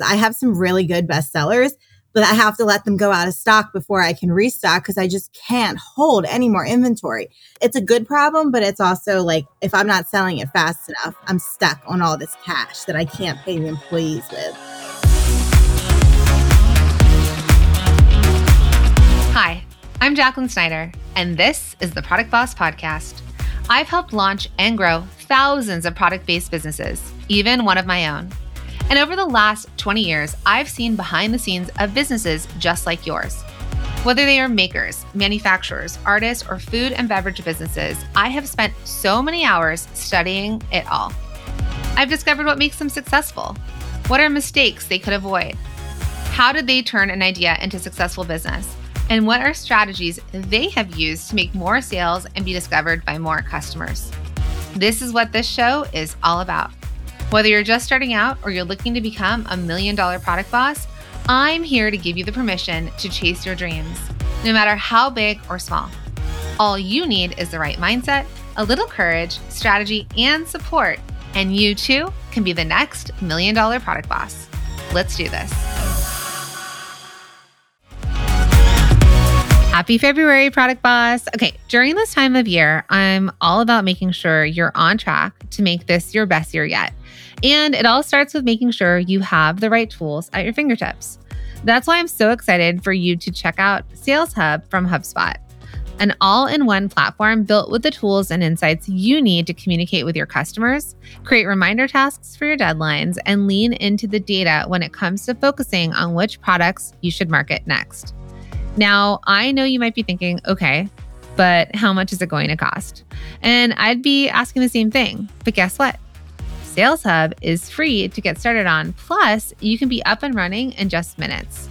I have some really good bestsellers, but I have to let them go out of stock before I can restock because I just can't hold any more inventory. It's a good problem, but it's also like if I'm not selling it fast enough, I'm stuck on all this cash that I can't pay the employees with. Hi, I'm Jacqueline Snyder, and this is the Product Boss Podcast. I've helped launch and grow thousands of product based businesses, even one of my own. And over the last 20 years, I've seen behind the scenes of businesses just like yours. Whether they are makers, manufacturers, artists, or food and beverage businesses, I have spent so many hours studying it all. I've discovered what makes them successful. What are mistakes they could avoid? How did they turn an idea into successful business? And what are strategies they have used to make more sales and be discovered by more customers? This is what this show is all about. Whether you're just starting out or you're looking to become a million dollar product boss, I'm here to give you the permission to chase your dreams, no matter how big or small. All you need is the right mindset, a little courage, strategy, and support, and you too can be the next million dollar product boss. Let's do this. Happy February, Product Boss. Okay, during this time of year, I'm all about making sure you're on track to make this your best year yet. And it all starts with making sure you have the right tools at your fingertips. That's why I'm so excited for you to check out Sales Hub from HubSpot, an all in one platform built with the tools and insights you need to communicate with your customers, create reminder tasks for your deadlines, and lean into the data when it comes to focusing on which products you should market next. Now, I know you might be thinking, okay, but how much is it going to cost? And I'd be asking the same thing. But guess what? Sales Hub is free to get started on. Plus, you can be up and running in just minutes.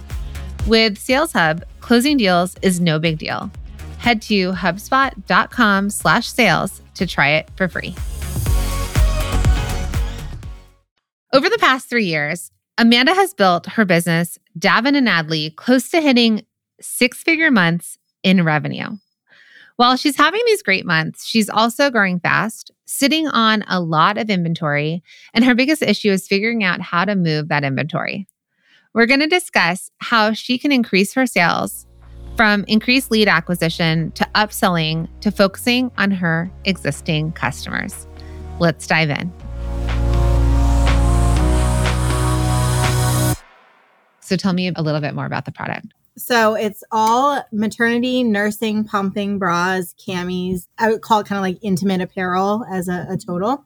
With Sales Hub, closing deals is no big deal. Head to hubspot.com slash sales to try it for free. Over the past three years, Amanda has built her business, Davin and Adley, close to hitting six figure months in revenue. While she's having these great months, she's also growing fast, sitting on a lot of inventory, and her biggest issue is figuring out how to move that inventory. We're going to discuss how she can increase her sales from increased lead acquisition to upselling to focusing on her existing customers. Let's dive in. So, tell me a little bit more about the product. So it's all maternity, nursing, pumping, bras, camis. I would call it kind of like intimate apparel as a, a total.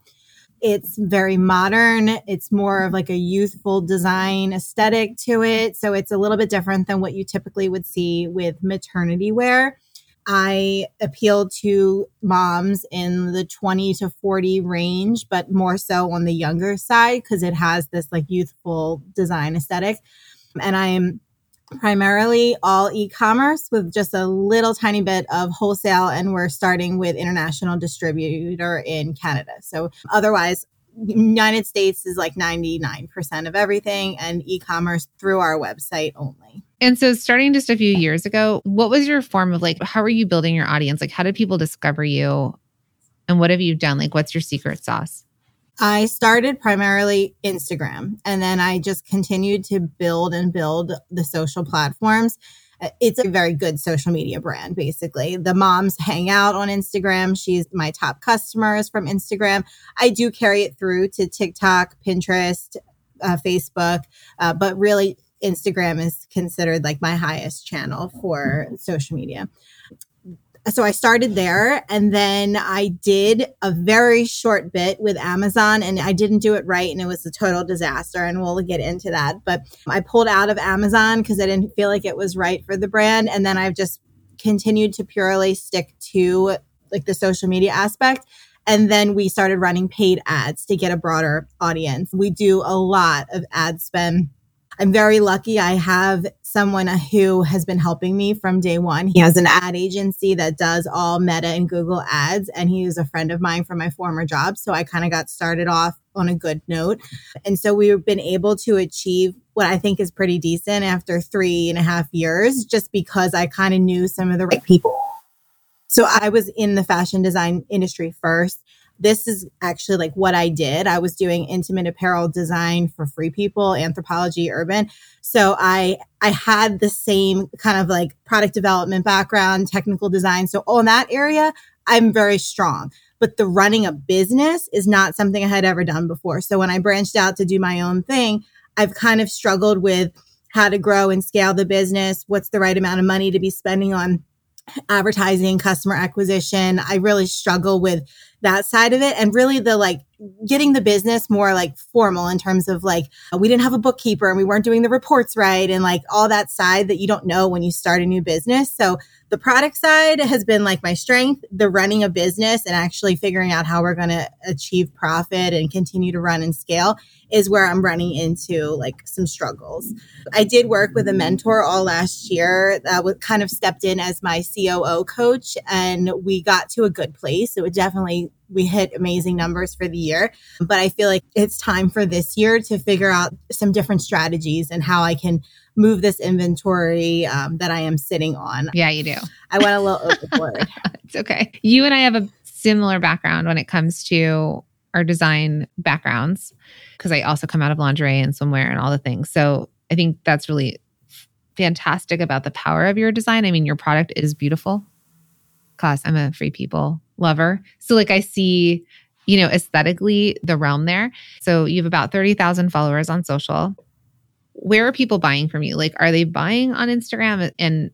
It's very modern. It's more of like a youthful design aesthetic to it. So it's a little bit different than what you typically would see with maternity wear. I appeal to moms in the 20 to 40 range, but more so on the younger side because it has this like youthful design aesthetic. And I'm primarily all e-commerce with just a little tiny bit of wholesale and we're starting with international distributor in Canada. So otherwise United States is like 99% of everything and e-commerce through our website only. And so starting just a few years ago, what was your form of like how are you building your audience? Like how did people discover you? And what have you done? Like what's your secret sauce? I started primarily Instagram and then I just continued to build and build the social platforms. Uh, it's a very good social media brand, basically. The moms hang out on Instagram. She's my top customers from Instagram. I do carry it through to TikTok, Pinterest, uh, Facebook, uh, but really, Instagram is considered like my highest channel for social media so I started there and then I did a very short bit with Amazon and I didn't do it right and it was a total disaster and we'll get into that. But I pulled out of Amazon because I didn't feel like it was right for the brand. And then I've just continued to purely stick to like the social media aspect. And then we started running paid ads to get a broader audience. We do a lot of ad spend I'm very lucky. I have someone uh, who has been helping me from day one. He has an ad agency that does all Meta and Google ads, and he is a friend of mine from my former job. So I kind of got started off on a good note. And so we've been able to achieve what I think is pretty decent after three and a half years, just because I kind of knew some of the right people. So I was in the fashion design industry first this is actually like what I did. I was doing intimate apparel design for free people, Anthropologie urban. So I I had the same kind of like product development background, technical design. So on that area, I'm very strong. But the running a business is not something I had ever done before. So when I branched out to do my own thing, I've kind of struggled with how to grow and scale the business, what's the right amount of money to be spending on advertising, customer acquisition. I really struggle with that side of it and really the like getting the business more like formal in terms of like we didn't have a bookkeeper and we weren't doing the reports right and like all that side that you don't know when you start a new business. So the product side has been like my strength, the running a business and actually figuring out how we're going to achieve profit and continue to run and scale is where I'm running into like some struggles. I did work with a mentor all last year that was kind of stepped in as my COO coach and we got to a good place. It would definitely we hit amazing numbers for the year, but I feel like it's time for this year to figure out some different strategies and how I can move this inventory um, that I am sitting on. Yeah, you do. I went a little overboard. it's okay. You and I have a similar background when it comes to our design backgrounds because I also come out of lingerie and swimwear and all the things. So I think that's really fantastic about the power of your design. I mean, your product is beautiful. Cause I'm a free people lover. So like I see, you know, aesthetically the realm there. So you have about 30,000 followers on social where are people buying from you? Like, are they buying on Instagram and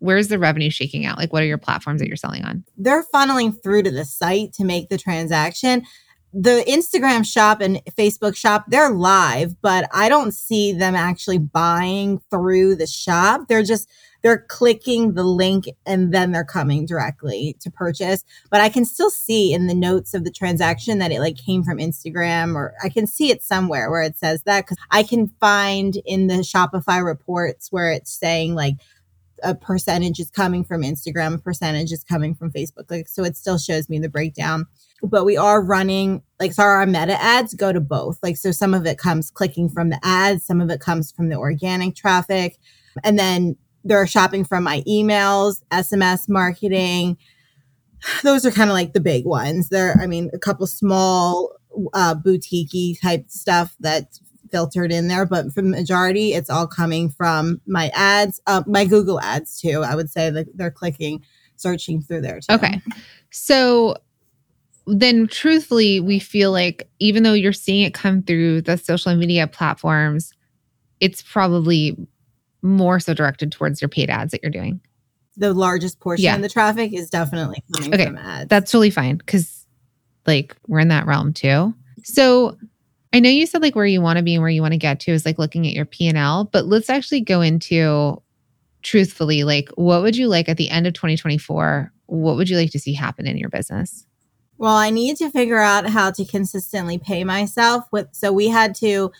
where's the revenue shaking out? Like, what are your platforms that you're selling on? They're funneling through to the site to make the transaction. The Instagram shop and Facebook shop, they're live, but I don't see them actually buying through the shop. They're just they're clicking the link and then they're coming directly to purchase. But I can still see in the notes of the transaction that it like came from Instagram or I can see it somewhere where it says that because I can find in the Shopify reports where it's saying like a percentage is coming from Instagram, a percentage is coming from Facebook. Like so it still shows me the breakdown. But we are running like so our meta ads go to both. Like so some of it comes clicking from the ads, some of it comes from the organic traffic. And then they're shopping from my emails, SMS marketing. Those are kind of like the big ones. There, I mean, a couple small uh, boutique type stuff that's filtered in there, but for the majority, it's all coming from my ads, uh, my Google ads too. I would say that they're clicking, searching through there too. Okay. So then truthfully, we feel like even though you're seeing it come through the social media platforms, it's probably more so directed towards your paid ads that you're doing. The largest portion yeah. of the traffic is definitely coming okay. from ads. That's really fine because like we're in that realm too. So I know you said like where you want to be and where you want to get to is like looking at your P&L, but let's actually go into truthfully like what would you like at the end of 2024? What would you like to see happen in your business? Well, I need to figure out how to consistently pay myself with so we had to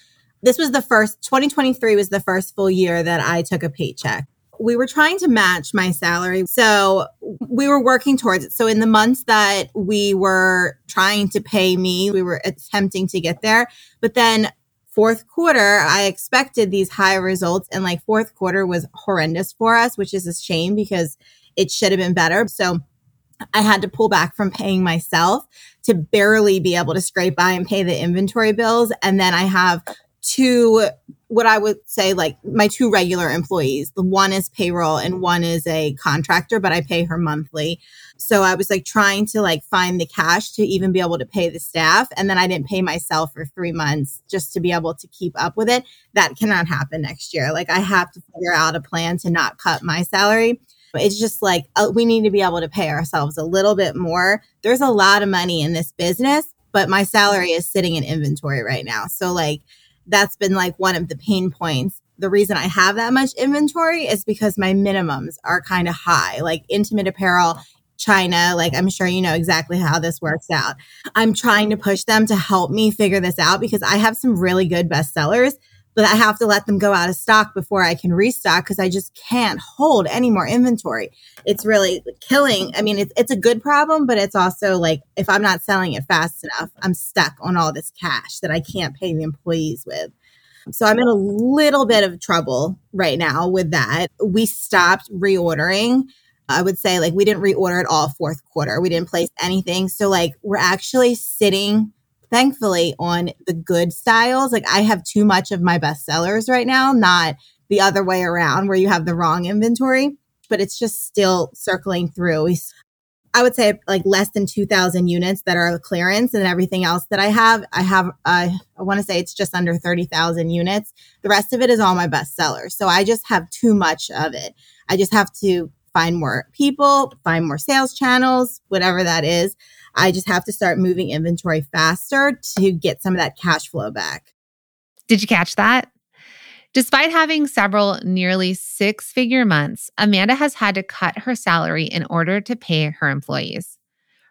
this was the first 2023 was the first full year that I took a paycheck. We were trying to match my salary. So we were working towards it. So in the months that we were trying to pay me, we were attempting to get there. But then fourth quarter, I expected these high results and like fourth quarter was horrendous for us, which is a shame because it should have been better. So I had to pull back from paying myself to barely be able to scrape by and pay the inventory bills. And then I have two what I would say like my two regular employees. The one is payroll and one is a contractor, but I pay her monthly. So I was like trying to like find the cash to even be able to pay the staff. And then I didn't pay myself for three months just to be able to keep up with it. That cannot happen next year. Like I have to figure out a plan to not cut my salary. It's just like uh, we need to be able to pay ourselves a little bit more. There's a lot of money in this business, but my salary is sitting in inventory right now. So like that's been like one of the pain points. The reason I have that much inventory is because my minimums are kind of high, like intimate apparel, China. Like, I'm sure you know exactly how this works out. I'm trying to push them to help me figure this out because I have some really good bestsellers but I have to let them go out of stock before I can restock because I just can't hold any more inventory. It's really killing. I mean, it's, it's a good problem, but it's also like if I'm not selling it fast enough, I'm stuck on all this cash that I can't pay the employees with. So I'm in a little bit of trouble right now with that. We stopped reordering I would say like we didn't reorder at all fourth quarter. We didn't place anything. So like we're actually sitting thankfully on the good styles. Like I have too much of my best sellers right now, not the other way around where you have the wrong inventory, but it's just still circling through. I would say like less than 2000 units that are clearance and everything else that I have, I have, uh, I want to say it's just under 30,000 units. The rest of it is all my best sellers. So I just have too much of it. I just have to find more people, find more sales channels, whatever that is. I just have to start moving inventory faster to get some of that cash flow back. Did you catch that? Despite having several nearly six figure months, Amanda has had to cut her salary in order to pay her employees.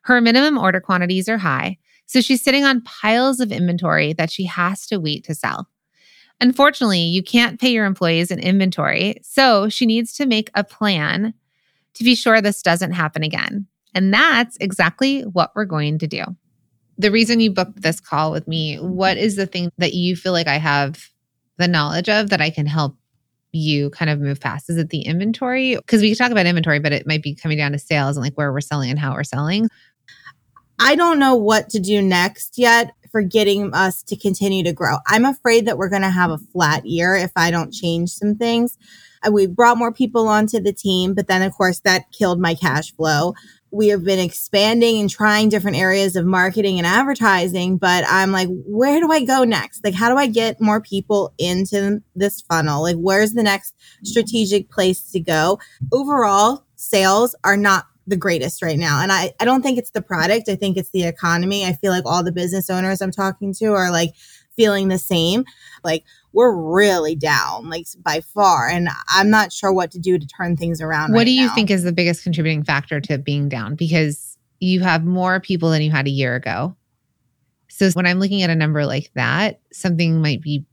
Her minimum order quantities are high, so she's sitting on piles of inventory that she has to wait to sell. Unfortunately, you can't pay your employees in inventory, so she needs to make a plan to be sure this doesn't happen again. And that's exactly what we're going to do. The reason you booked this call with me, what is the thing that you feel like I have the knowledge of that I can help you kind of move past? Is it the inventory? Because we can talk about inventory, but it might be coming down to sales and like where we're selling and how we're selling. I don't know what to do next yet for getting us to continue to grow. I'm afraid that we're going to have a flat year if I don't change some things. We brought more people onto the team, but then of course that killed my cash flow we have been expanding and trying different areas of marketing and advertising, but I'm like, where do I go next? Like, how do I get more people into this funnel? Like, where's the next strategic place to go? Overall, sales are not the greatest right now. And I, I don't think it's the product. I think it's the economy. I feel like all the business owners I'm talking to are like feeling the same. Like, we're really down, like by far. And I'm not sure what to do to turn things around. What right do you now. think is the biggest contributing factor to being down? Because you have more people than you had a year ago. So when I'm looking at a number like that, something might be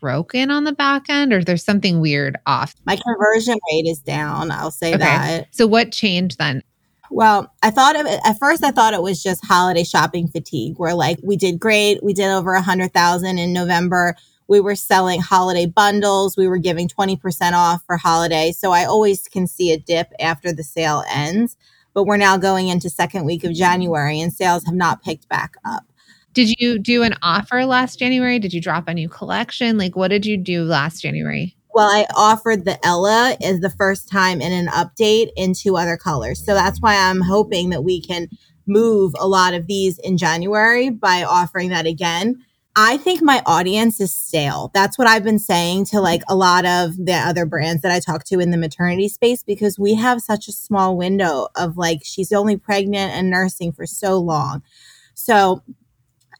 broken on the back end or there's something weird off. My conversion rate is down. I'll say okay. that. So what changed then? Well, I thought of it at first. I thought it was just holiday shopping fatigue. Where like we did great, we did over a hundred thousand in November we were selling holiday bundles. We were giving 20% off for holiday. So I always can see a dip after the sale ends. But we're now going into second week of January and sales have not picked back up. Did you do an offer last January? Did you drop a new collection? Like what did you do last January? Well, I offered the Ella is the first time in an update in two other colors. So that's why I'm hoping that we can move a lot of these in January by offering that again I think my audience is stale. That's what I've been saying to like a lot of the other brands that I talk to in the maternity space because we have such a small window of like she's only pregnant and nursing for so long. So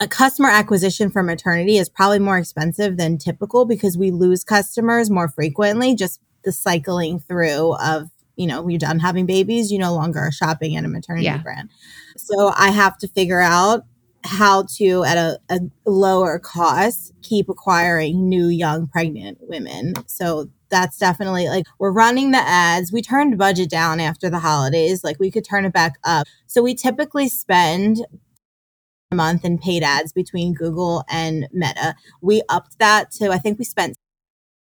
a customer acquisition for maternity is probably more expensive than typical because we lose customers more frequently just the cycling through of you know you're done having babies you no longer are shopping at a maternity yeah. brand so i have to figure out how to at a, a lower cost keep acquiring new young pregnant women. So that's definitely like we're running the ads. We turned budget down after the holidays. Like we could turn it back up. So we typically spend a month in paid ads between google and meta. We upped that to i think we spent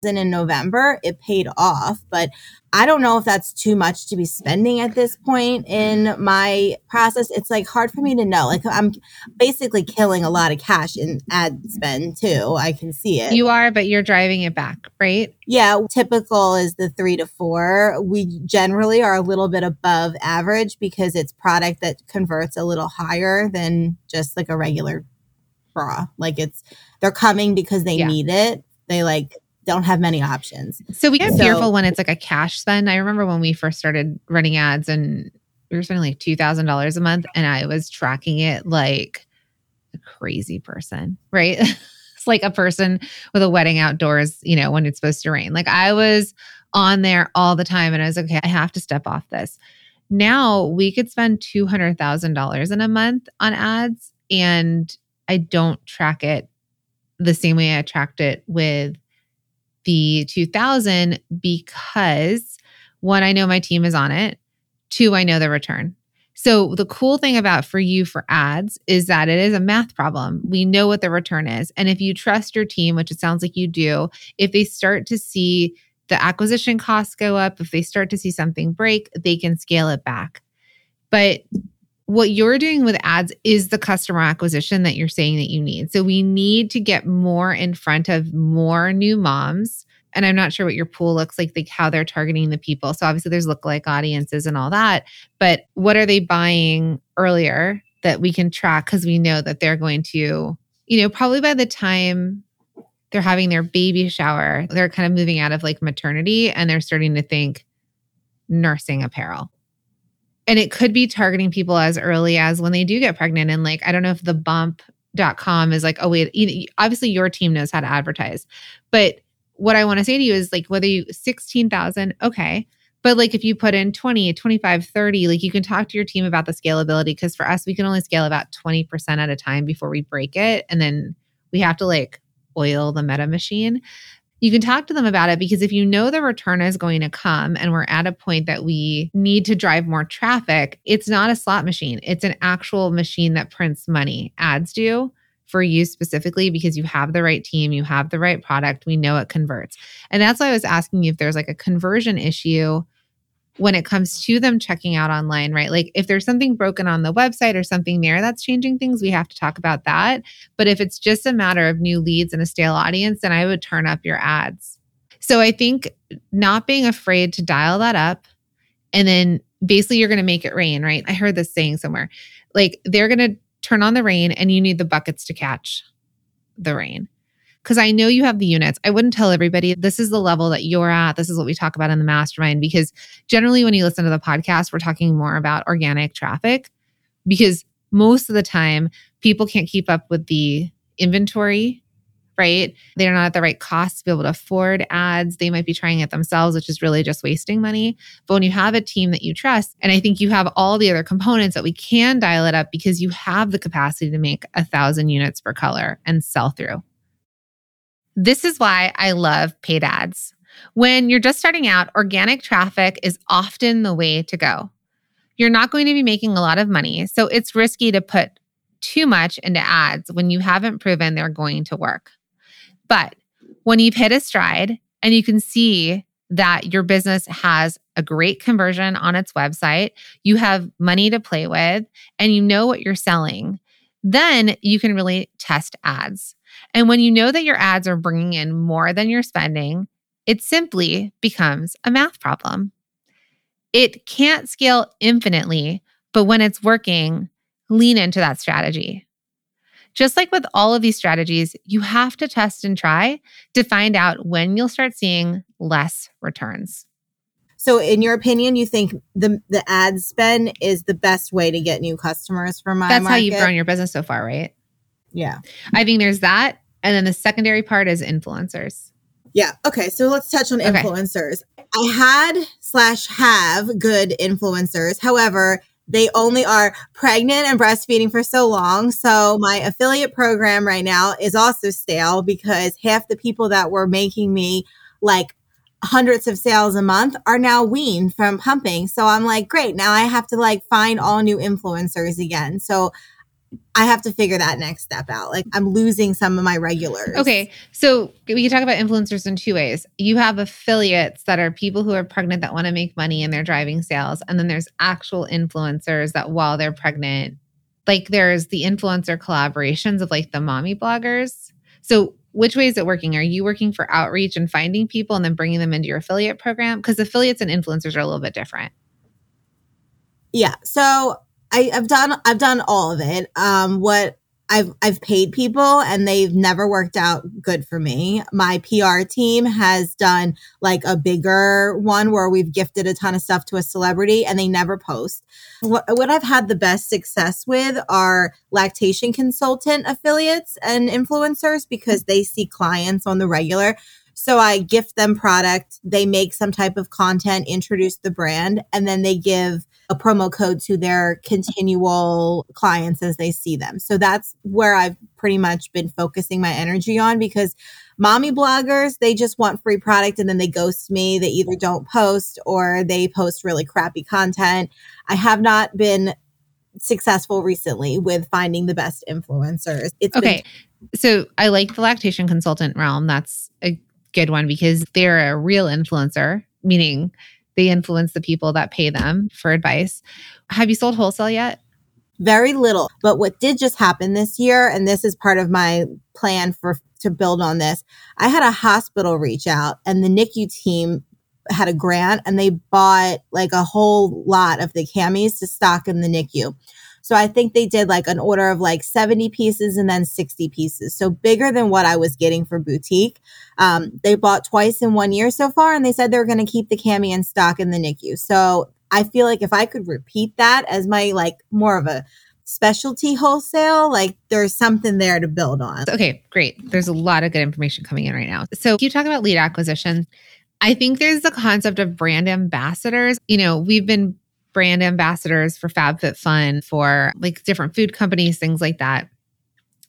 in November, it paid off. But I don't know if that's too much to be spending at this point in my process. It's like hard for me to know. Like I'm basically killing a lot of cash in ad spend too. I can see it. You are, but you're driving it back, right? Yeah. Typical is the three to four. We generally are a little bit above average because it's product that converts a little higher than just like a regular bra. Like it's, they're coming because they yeah. need it. They like don't have many options. So we get so, fearful when it's like a cash spend. I remember when we first started running ads and we were spending like $2,000 a month and I was tracking it like a crazy person, right? it's like a person with a wedding outdoors, you know, when it's supposed to rain. Like I was on there all the time and I was like, okay, I have to step off this. Now we could spend $200,000 in a month on ads and I don't track it the same way I tracked it with the 2000 because one, I know my team is on it. Two, I know the return. So the cool thing about for you for ads is that it is a math problem. We know what the return is. And if you trust your team, which it sounds like you do, if they start to see the acquisition costs go up, if they start to see something break, they can scale it back. But what you're doing with ads is the customer acquisition that you're saying that you need. So we need to get more in front of more new moms. And I'm not sure what your pool looks like, like how they're targeting the people. So obviously there's lookalike audiences and all that. But what are they buying earlier that we can track because we know that they're going to, you know, probably by the time they're having their baby shower, they're kind of moving out of like maternity and they're starting to think nursing apparel and it could be targeting people as early as when they do get pregnant. And like i don't know if the bump.com is like oh wait obviously your team knows how to advertise. But what i want to say to you is like whether you 16000 okay. But like if you put in 20 25 30 like you can talk to your team about the scalability because for us we can only scale about 20% at a time before we break it. And then we have to like oil the meta machine you can talk to them about it because if you know the return is going to come and we're at a point that we need to drive more traffic, it's not a slot machine. It's an actual machine that prints money. Ads do for you specifically because you have the right team, you have the right product, we know it converts. And that's why I was asking you if there's like a conversion issue when it comes to them checking out online, right? Like if there's something broken on the website or something there that's changing things, we have to talk about that. But if it's just a matter of new leads and a stale audience, then I would turn up your ads. So I think not being afraid to dial that up and then basically you're going to make it rain, right? I heard this saying somewhere. Like they're going to turn on the rain and you need the buckets to catch the rain because I know you have the units. I wouldn't tell everybody this is the level that you're at. This is what we talk about in the mastermind because generally when you listen to the podcast, we're talking more about organic traffic because most of the time people can't keep up with the inventory right? They're not at the right cost to be able to afford ads. They might be trying it themselves, which is really just wasting money. But when you have a team that you trust, and I think you have all the other components that we can dial it up because you have the capacity to make a thousand units per color and sell through. This is why I love paid ads. When you're just starting out, organic traffic is often the way to go. You're not going to be making a lot of money, so it's risky to put too much into ads when you haven't proven they're going to work. But when you've hit a stride and you can see that your business has a great conversion on its website, you have money to play with, and you know what you're selling, then you can really test ads. And when you know that your ads are bringing in more than you're spending, it simply becomes a math problem. It can't scale infinitely, but when it's working, lean into that strategy. Just like with all of these strategies, you have to test and try to find out when you'll start seeing less returns. So, in your opinion, you think the the ad spend is the best way to get new customers for my? That's market? how you've grown your business so far, right? Yeah. I think there's that. And then the secondary part is influencers. Yeah. Okay. So let's touch on influencers. Okay. I had slash have good influencers. However, they only are pregnant and breastfeeding for so long. So my affiliate program right now is also stale because half the people that were making me like hundreds of sales a month are now weaned from pumping. So I'm like, great. Now I have to like find all new influencers again. So I have to figure that next step out. Like I'm losing some of my regulars. Okay. So we can talk about influencers in two ways. You have affiliates that are people who are pregnant that want to make money and they're driving sales. And then there's actual influencers that while they're pregnant, like there's the influencer collaborations of like the mommy bloggers. So which way is it working? Are you working for outreach and finding people and then bringing them into your affiliate program? Because affiliates and influencers are a little bit different. Yeah. So I, have done I've done all of it. Um, what I've I've paid people and they've never worked out good for me. My PR team has done like a bigger one where we've gifted a ton of stuff to a celebrity and they never post. What what I've had the best success with are lactation consultant affiliates and influencers because they see clients on the regular. So I gift them product, they make some type of content, introduce the brand, and then they give a promo code to their continual clients as they see them. So that's where I've pretty much been focusing my energy on because mommy bloggers, they just want free product and then they ghost me. They either don't post or they post really crappy content. I have not been successful recently with finding the best influencers. It's okay. Been- so I like the lactation consultant realm. That's a good one because they're a real influencer, meaning they influence the people that pay them for advice. Have you sold wholesale yet? Very little. But what did just happen this year, and this is part of my plan for to build on this, I had a hospital reach out and the NICU team had a grant and they bought like a whole lot of the camis to stock in the NICU. So I think they did like an order of like 70 pieces and then 60 pieces. So bigger than what I was getting for boutique. Um, they bought twice in one year so far and they said they were going to keep the cami in stock in the NICU. So I feel like if I could repeat that as my like more of a specialty wholesale, like there's something there to build on. Okay, great. There's a lot of good information coming in right now. So you talk about lead acquisition. I think there's the concept of brand ambassadors. You know, we've been brand ambassadors for FabFitFun, for like different food companies, things like that.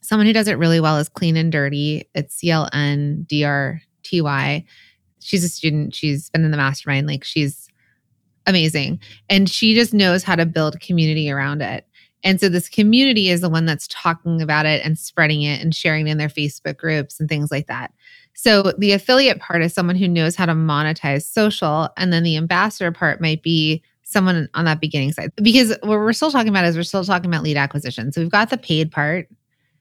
Someone who does it really well is Clean and Dirty. It's C L N D R T Y. She's a student. She's been in the mastermind. Like she's amazing. And she just knows how to build community around it. And so this community is the one that's talking about it and spreading it and sharing it in their Facebook groups and things like that. So the affiliate part is someone who knows how to monetize social. And then the ambassador part might be someone on that beginning side because what we're still talking about is we're still talking about lead acquisition. So we've got the paid part.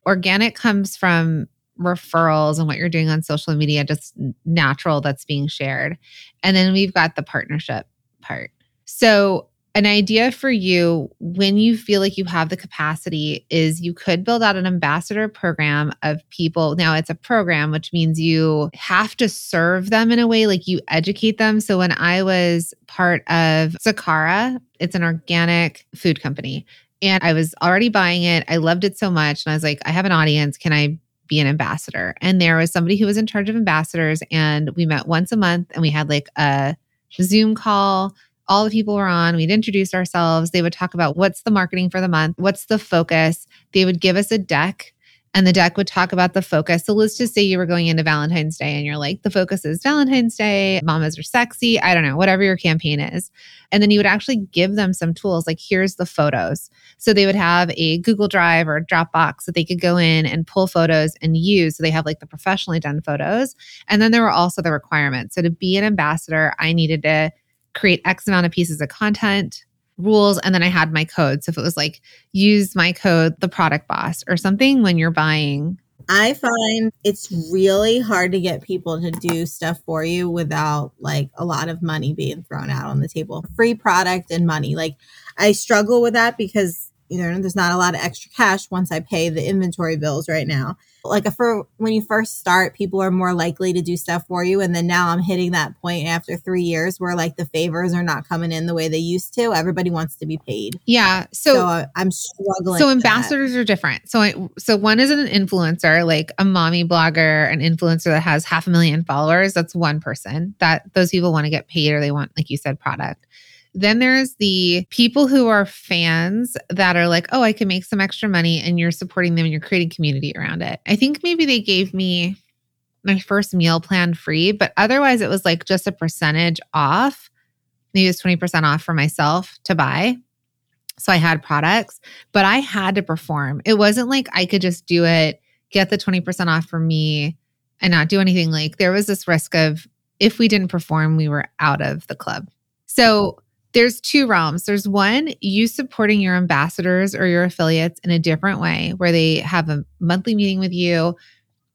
Organic comes from referrals and what you're doing on social media, just natural that's being shared. And then we've got the partnership part. So an idea for you when you feel like you have the capacity is you could build out an ambassador program of people. Now it's a program, which means you have to serve them in a way like you educate them. So when I was part of Sakara, it's an organic food company. And I was already buying it. I loved it so much. And I was like, I have an audience. Can I be an ambassador? And there was somebody who was in charge of ambassadors. And we met once a month and we had like a Zoom call all the people were on. We'd introduce ourselves. They would talk about what's the marketing for the month, what's the focus. They would give us a deck and the deck would talk about the focus. So let's just say you were going into Valentine's Day and you're like, the focus is Valentine's Day, mamas are sexy, I don't know, whatever your campaign is. And then you would actually give them some tools like, here's the photos. So they would have a Google Drive or Dropbox that they could go in and pull photos and use. So they have like the professionally done photos. And then there were also the requirements. So to be an ambassador, I needed to create X amount of pieces of content, rules, and then I had my code. So if it was like, use my code, the product boss, or something when you're buying. I find it's really hard to get people to do stuff for you without like a lot of money being thrown out on the table. Free product and money. Like I struggle with that because you know there's not a lot of extra cash once I pay the inventory bills right now. Like for when you first start people are more likely to do stuff for you. And then now i'm hitting that point after three years where like the favors are not coming in the way they used to. Everybody wants to be paid. Yeah. So, so uh, i'm struggling so ambassadors are different. So I, so one is an influencer like a mommy blogger an influencer that has half a million followers. That's one person that those people want to get paid or they want like you said product then there's the people who are fans that are like, oh, I can make some extra money and you're supporting them and you're creating community around it. I think maybe they gave me my first meal plan free, but otherwise it was like just a percentage off. Maybe it's 20% off for myself to buy. So I had products, but I had to perform. It wasn't like I could just do it, get the 20% off for me and not do anything. Like there was this risk of if we didn't perform, we were out of the club. So there's two realms. There's one, you supporting your ambassadors or your affiliates in a different way where they have a monthly meeting with you.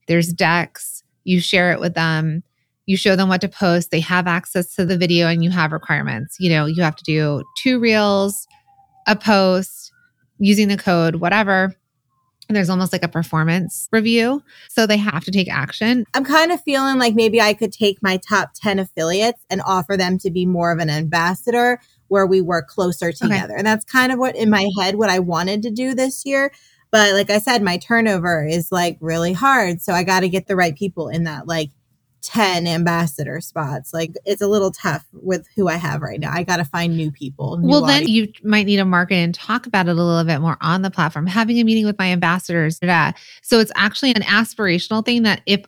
There's decks, you share it with them, you show them what to post. They have access to the video and you have requirements. You know, you have to do two reels, a post, using the code, whatever. There's almost like a performance review. So they have to take action. I'm kind of feeling like maybe I could take my top 10 affiliates and offer them to be more of an ambassador where we work closer together. Okay. And that's kind of what in my head, what I wanted to do this year. But like I said, my turnover is like really hard. So I got to get the right people in that like 10 ambassador spots. Like it's a little tough with who I have right now. I got to find new people. New well, then you might need to market and talk about it a little bit more on the platform, having a meeting with my ambassadors. So it's actually an aspirational thing that if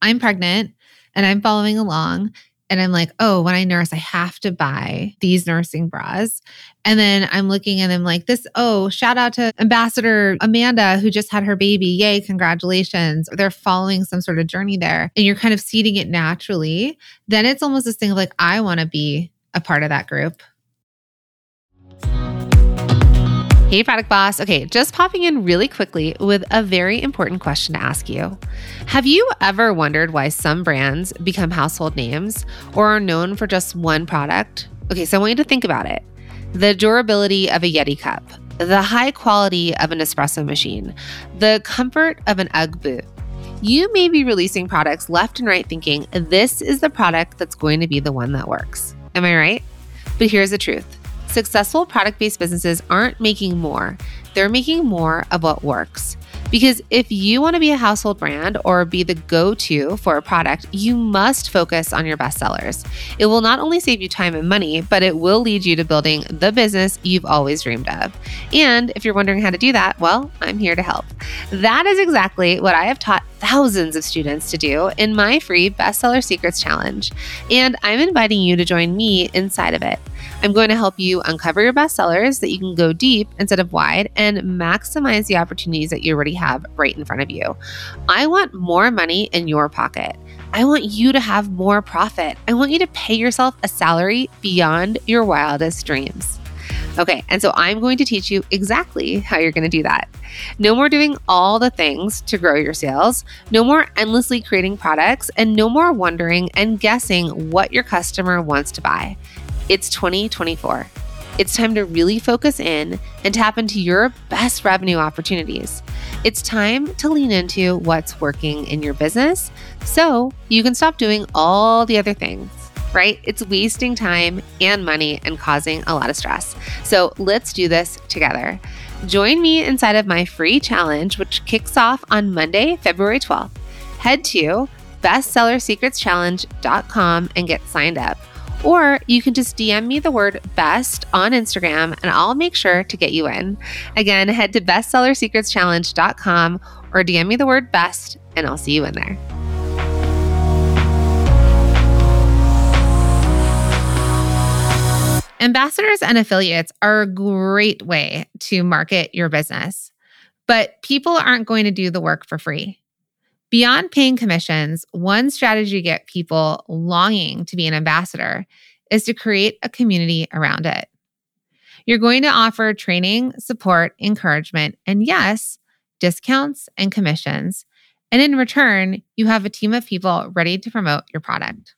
I'm pregnant and I'm following along and I'm like, oh, when I nurse, I have to buy these nursing bras. And then I'm looking and I'm like, this, oh, shout out to Ambassador Amanda who just had her baby. Yay, congratulations. They're following some sort of journey there and you're kind of seeding it naturally. Then it's almost this thing of like, I want to be a part of that group. Hey, product boss. Okay, just popping in really quickly with a very important question to ask you. Have you ever wondered why some brands become household names or are known for just one product? Okay, so I want you to think about it the durability of a Yeti cup, the high quality of an espresso machine, the comfort of an Ugg boot. You may be releasing products left and right thinking this is the product that's going to be the one that works. Am I right? But here's the truth Successful product based businesses aren't making more, they're making more of what works. Because if you want to be a household brand or be the go to for a product, you must focus on your best sellers. It will not only save you time and money, but it will lead you to building the business you've always dreamed of. And if you're wondering how to do that, well, I'm here to help. That is exactly what I have taught thousands of students to do in my free Bestseller Secrets Challenge. And I'm inviting you to join me inside of it. I'm going to help you uncover your best sellers that you can go deep instead of wide and maximize the opportunities that you already have right in front of you. I want more money in your pocket. I want you to have more profit. I want you to pay yourself a salary beyond your wildest dreams. Okay, and so I'm going to teach you exactly how you're going to do that. No more doing all the things to grow your sales, no more endlessly creating products, and no more wondering and guessing what your customer wants to buy. It's 2024. It's time to really focus in and tap into your best revenue opportunities. It's time to lean into what's working in your business so you can stop doing all the other things, right? It's wasting time and money and causing a lot of stress. So let's do this together. Join me inside of my free challenge, which kicks off on Monday, February 12th. Head to bestsellersecretschallenge.com and get signed up. Or you can just DM me the word best on Instagram and I'll make sure to get you in. Again, head to bestsellersecretschallenge.com or DM me the word best and I'll see you in there. Ambassadors and affiliates are a great way to market your business, but people aren't going to do the work for free. Beyond paying commissions, one strategy to get people longing to be an ambassador is to create a community around it. You're going to offer training, support, encouragement, and yes, discounts and commissions. And in return, you have a team of people ready to promote your product.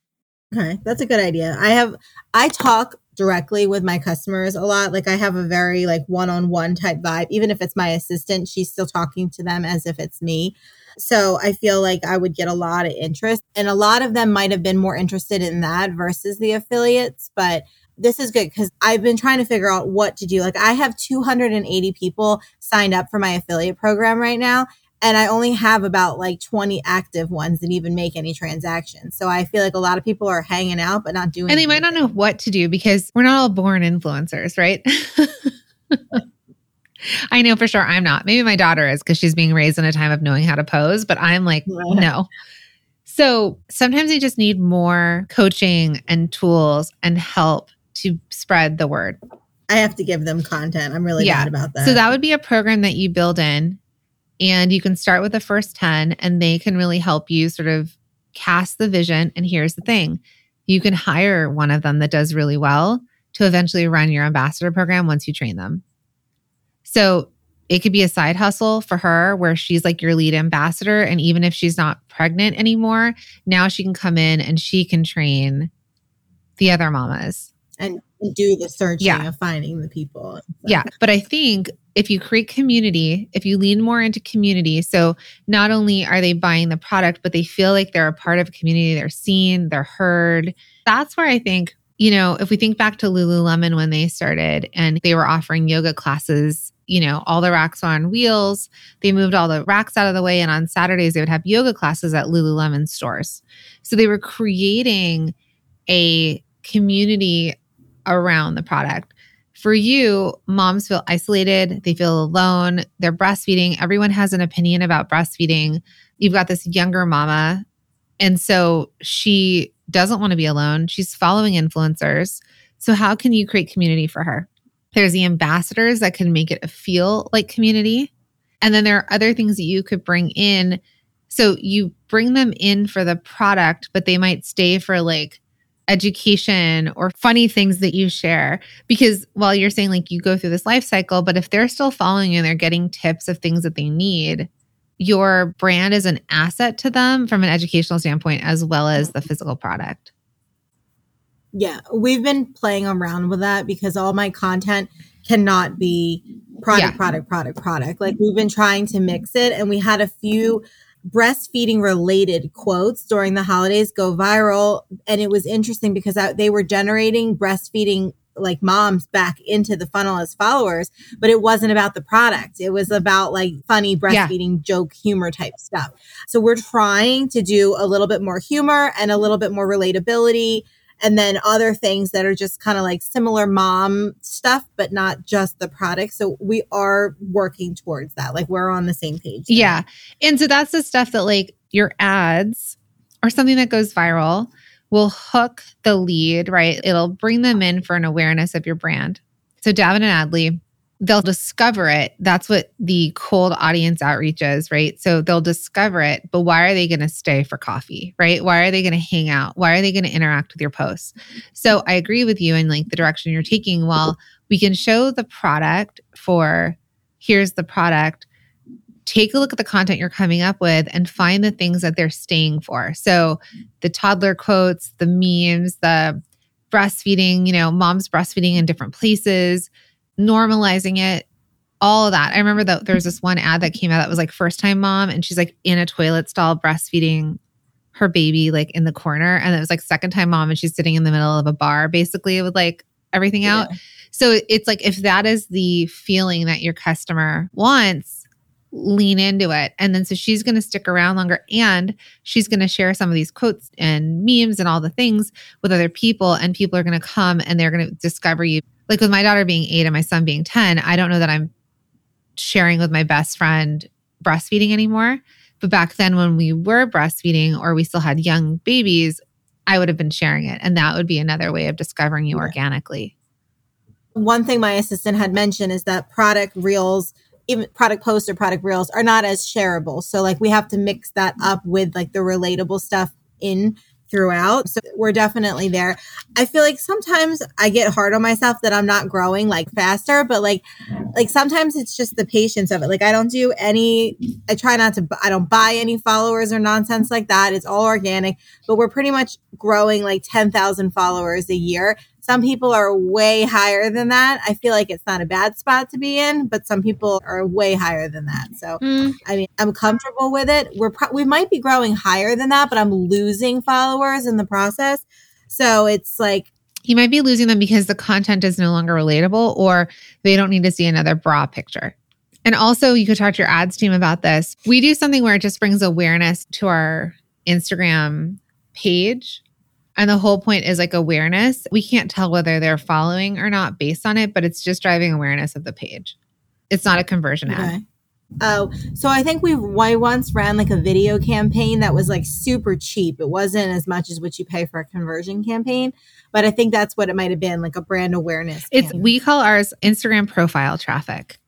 Okay, that's a good idea. I have I talk directly with my customers a lot. Like I have a very like one-on-one type vibe. Even if it's my assistant, she's still talking to them as if it's me. So I feel like I would get a lot of interest and a lot of them might have been more interested in that versus the affiliates, but this is good because I've been trying to figure out what to do. Like I have 280 people signed up for my affiliate program right now. And I only have about like 20 active ones that even make any transactions. So I feel like a lot of people are hanging out, but not doing And they anything. might not know what to do because we're not all born influencers, right? I know for sure I'm not. Maybe my daughter is because she's being raised in a time of knowing how to pose, but I'm like, no. So sometimes you just need more coaching and tools and help to spread the word. I have to give them content. I'm really yeah. bad about that. So that would be a program that you build in and you can start with the first 10 and they can really help you sort of cast the vision. And here's the thing you can hire one of them that does really well to eventually run your ambassador program once you train them. So it could be a side hustle for her where she's like your lead ambassador. And even if she's not pregnant anymore, now she can come in and she can train the other mamas and do the searching yeah. of finding the people. Yeah. But I think if you create community, if you lean more into community, so not only are they buying the product, but they feel like they're a part of a community, they're seen, they're heard. That's where I think, you know, if we think back to Lululemon when they started and they were offering yoga classes you know, all the racks on wheels. They moved all the racks out of the way. And on Saturdays, they would have yoga classes at Lululemon stores. So they were creating a community around the product. For you, moms feel isolated, they feel alone, they're breastfeeding. Everyone has an opinion about breastfeeding. You've got this younger mama. And so she doesn't want to be alone. She's following influencers. So, how can you create community for her? There's the ambassadors that can make it feel like community. And then there are other things that you could bring in. So, you bring them in for the product, but they might stay for like education or funny things that you share. Because while you're saying like you go through this life cycle, but if they're still following you and they're getting tips of things that they need, your brand is an asset to them from an educational standpoint as well as the physical product. Yeah, we've been playing around with that because all my content cannot be product, yeah. product, product, product. Like we've been trying to mix it, and we had a few breastfeeding related quotes during the holidays go viral. And it was interesting because I, they were generating breastfeeding like moms back into the funnel as followers, but it wasn't about the product. It was about like funny breastfeeding yeah. joke humor type stuff. So we're trying to do a little bit more humor and a little bit more relatability. And then other things that are just kind of like similar mom stuff, but not just the product. So we are working towards that. Like we're on the same page. Yeah. And so that's the stuff that like your ads or something that goes viral will hook the lead, right? It'll bring them in for an awareness of your brand. So Davin and Adley, they'll discover it. That's what the cold audience outreach is, right? So they'll discover it, but why are they going to stay for coffee, right? Why are they going to hang out? Why are they going to interact with your posts? So I agree with you in like the direction you're taking. Well, we can show the product for here's the product, take a look at the content you're coming up with and find the things that they're staying for. So the toddler quotes, the memes, the breastfeeding, you know, mom's breastfeeding in different places, normalizing it, all of that. I remember that there was this one ad that came out that was like first time mom and she's like in a toilet stall breastfeeding her baby like in the corner and it was like second time mom and she's sitting in the middle of a bar basically with like everything out. Yeah. So it's like if that is the feeling that your customer wants, lean into it. And then so she's going to stick around longer and she's going to share some of these quotes and memes and all the things with other people. And people are going to come and they're going to discover you. Like with my daughter being eight and my son being 10, I don't know that I'm sharing with my best friend breastfeeding anymore. But back then, when we were breastfeeding or we still had young babies, I would have been sharing it. And that would be another way of discovering you yeah. organically. One thing my assistant had mentioned is that product reels even product posts or product reels are not as shareable. So like we have to mix that up with like the relatable stuff in throughout. So we're definitely there. I feel like sometimes I get hard on myself that I'm not growing like faster, but like like sometimes it's just the patience of it. Like I don't do any I try not to I don't buy any followers or nonsense like that. It's all organic, but we're pretty much growing like 10,000 followers a year. Some people are way higher than that. I feel like it's not a bad spot to be in, but some people are way higher than that. So, mm. I mean, I'm comfortable with it. We're pro- we might be growing higher than that, but I'm losing followers in the process. So, it's like you might be losing them because the content is no longer relatable or they don't need to see another bra picture. And also, you could talk to your ads team about this. We do something where it just brings awareness to our Instagram page and the whole point is like awareness. We can't tell whether they're following or not based on it, but it's just driving awareness of the page. It's not a conversion okay. ad. Oh, so I think we I once ran like a video campaign that was like super cheap. It wasn't as much as what you pay for a conversion campaign, but I think that's what it might have been, like a brand awareness. It's campaign. we call ours Instagram profile traffic.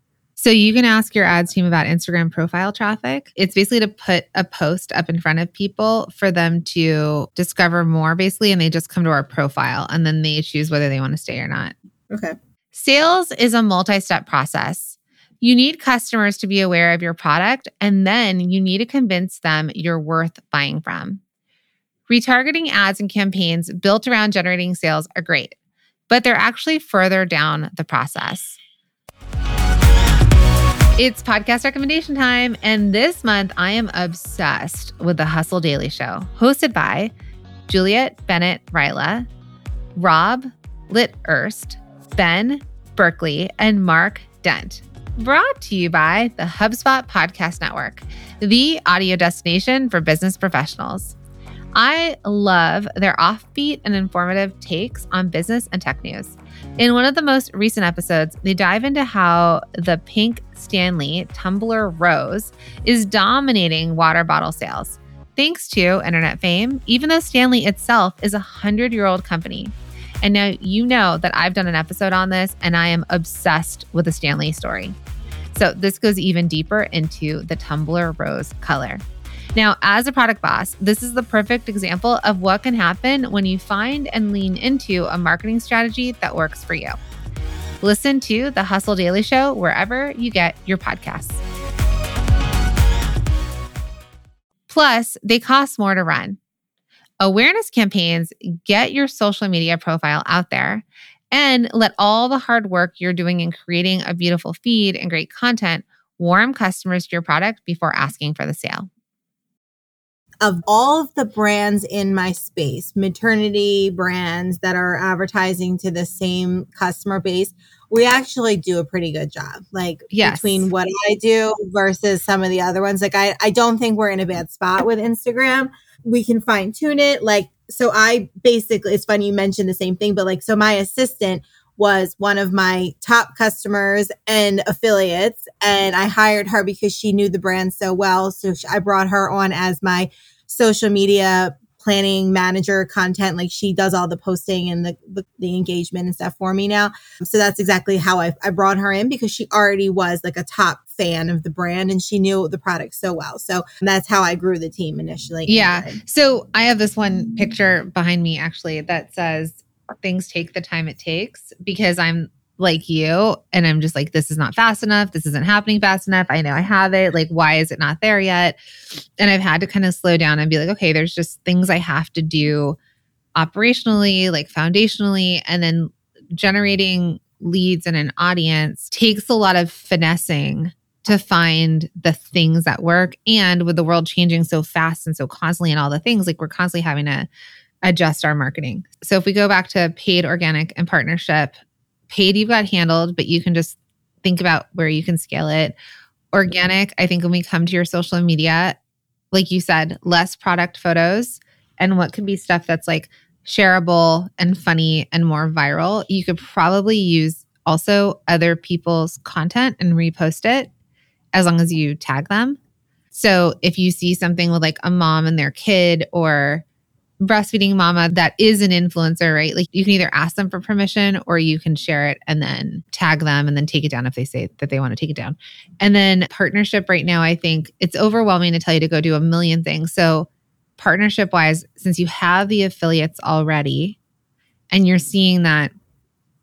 So you can ask your ads team about Instagram profile traffic. It's basically to put a post up in front of people for them to discover more, basically, and they just come to our profile and then they choose whether they want to stay or not. Okay. Sales is a multi step process. You need customers to be aware of your product, and then you need to convince them you're worth buying from. Retargeting ads and campaigns built around generating sales are great, but they're actually further down the process. It's podcast recommendation time. And this month, I am obsessed with the Hustle Daily Show, hosted by Juliet Bennett Rylah, Rob Lit Erst, Ben Berkley, and Mark Dent. Brought to you by the HubSpot Podcast Network, the audio destination for business professionals. I love their offbeat and informative takes on business and tech news. In one of the most recent episodes, they dive into how the pink Stanley tumbler rose is dominating water bottle sales. Thanks to internet fame, even though Stanley itself is a 100 year old company. And now you know that I've done an episode on this and I am obsessed with the Stanley story. So this goes even deeper into the tumbler rose color. Now, as a product boss, this is the perfect example of what can happen when you find and lean into a marketing strategy that works for you. Listen to the Hustle Daily Show wherever you get your podcasts. Plus, they cost more to run. Awareness campaigns get your social media profile out there and let all the hard work you're doing in creating a beautiful feed and great content warm customers to your product before asking for the sale. Of all of the brands in my space, maternity brands that are advertising to the same customer base, we actually do a pretty good job. Like yes. between what I do versus some of the other ones. Like I, I don't think we're in a bad spot with Instagram. We can fine tune it. Like so I basically, it's funny you mentioned the same thing, but like, so my assistant was one of my top customers and affiliates. And I hired her because she knew the brand so well. So I brought her on as my social media planning manager content like she does all the posting and the, the, the engagement and stuff for me now. So that's exactly how I, I brought her in because she already was like a top fan of the brand and she knew the product so well. So that's how i grew the team initially. Yeah. So i have this one picture behind me actually that says things take the time it takes because i'm like you and I'm just like this is not fast enough. This isn't happening fast enough. I know I have it. Like why is it not there yet? And I've had to kind of slow down and be like okay there's just things I have to do operationally like foundationally and then generating leads and an audience takes a lot of finessing to find the things that work. And with the world changing so fast and so constantly and all the things like we're constantly having to adjust our marketing. So if we go back to paid organic and partnership, paid you've got handled, but you can just think about where you can scale it. Organic, I think when we come to your social media, like you said, less product photos and what could be stuff that's like shareable and funny and more viral. You could probably use also other people's content and repost it as long as you tag them. So if you see something with like a mom and their kid or breastfeeding mama that is an influencer, right? Like you can either ask them for permission or you can share it and then tag them and then take it down if they say that they want to take it down. And then partnership right now, I think it's overwhelming to tell you to go do a million things. So, partnership wise, since you have the affiliates already and you're seeing that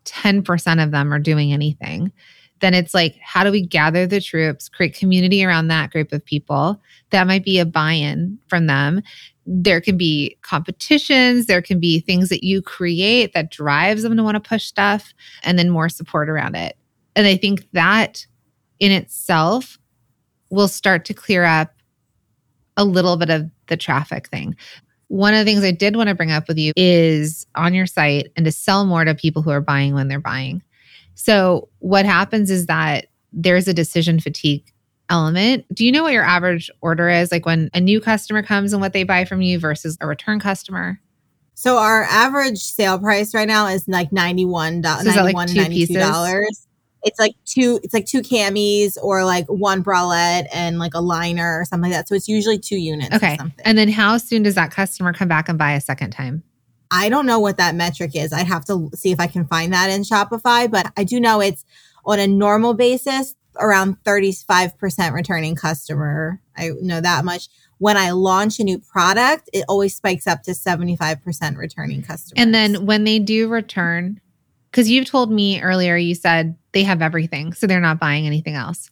10% of them are doing anything, then it's like, how do we gather the troops, create community around that group of people? That might be a buy in from them. There can be competitions. There can be things that you create that drives them to want to push stuff and then more support around it. And i think that in itself will start to clear up a little bit of the traffic thing. One of the things i did want to bring up with you is on your site and to sell more to people who are buying when they're buying so what happens is that there's a decision fatigue element. Do you know what your average order is like when a new customer comes and what they buy from you versus a return customer? So our average sale price right now is like $91, so $91 like $92. It's like two it's like two camis or like one bralette and like a liner or something like that. So it's usually two units. Okay. And then how soon does that customer come back and buy a second time? I don't know what that metric is. I'd have to see if I can find that in Shopify, but I do know it's on a normal basis, around 35% returning customer. I know that much. When I launch a new product, it always spikes up to 75% returning customers. And then when they do return, because you've told me earlier, you said they have everything, so they're not buying anything else.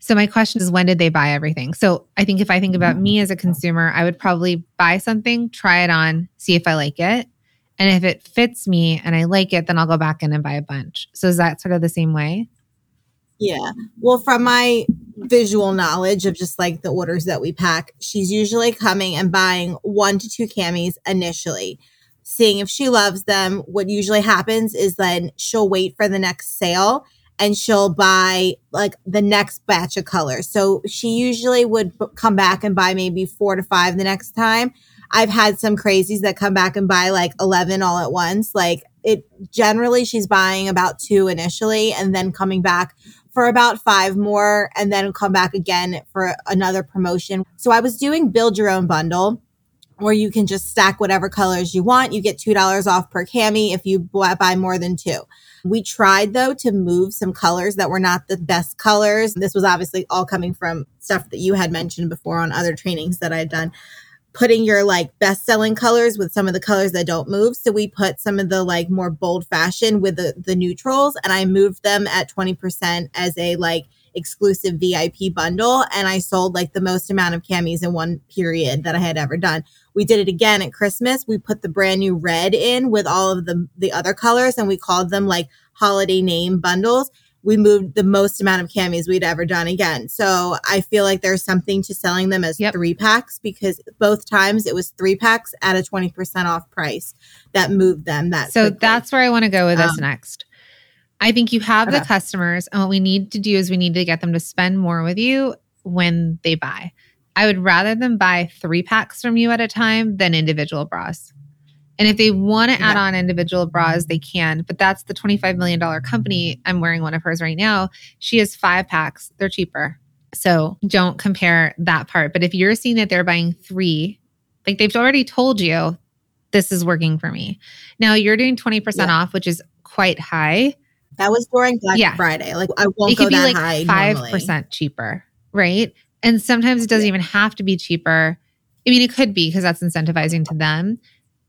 So my question is, when did they buy everything? So I think if I think about me as a consumer, I would probably buy something, try it on, see if I like it. And if it fits me and I like it, then I'll go back in and buy a bunch. So is that sort of the same way? Yeah. Well, from my visual knowledge of just like the orders that we pack, she's usually coming and buying one to two camis initially, seeing if she loves them. What usually happens is then she'll wait for the next sale and she'll buy like the next batch of colors. So she usually would come back and buy maybe four to five the next time. I've had some crazies that come back and buy like 11 all at once. Like it generally, she's buying about two initially and then coming back for about five more and then come back again for another promotion. So I was doing build your own bundle where you can just stack whatever colors you want. You get $2 off per cami if you buy more than two. We tried though to move some colors that were not the best colors. This was obviously all coming from stuff that you had mentioned before on other trainings that I'd done. Putting your like best selling colors with some of the colors that don't move. So we put some of the like more bold fashion with the, the neutrals and I moved them at 20% as a like exclusive VIP bundle. And I sold like the most amount of camis in one period that I had ever done we did it again at Christmas. We put the brand new red in with all of the the other colors and we called them like holiday name bundles. We moved the most amount of camis we'd ever done again. So I feel like there's something to selling them as yep. three packs because both times it was three packs at a 20% off price that moved them that So quickly. that's where I want to go with um, this next. I think you have okay. the customers and what we need to do is we need to get them to spend more with you when they buy. I would rather them buy three packs from you at a time than individual bras. And if they want to add on individual bras, they can. But that's the $25 million company. I'm wearing one of hers right now. She has five packs, they're cheaper. So don't compare that part. But if you're seeing that they're buying three, like they've already told you, this is working for me. Now you're doing 20% yeah. off, which is quite high. That was during Black yeah. Friday. Like I won't it go could be like high. Five percent cheaper, right? And sometimes it doesn't even have to be cheaper. I mean, it could be because that's incentivizing to them,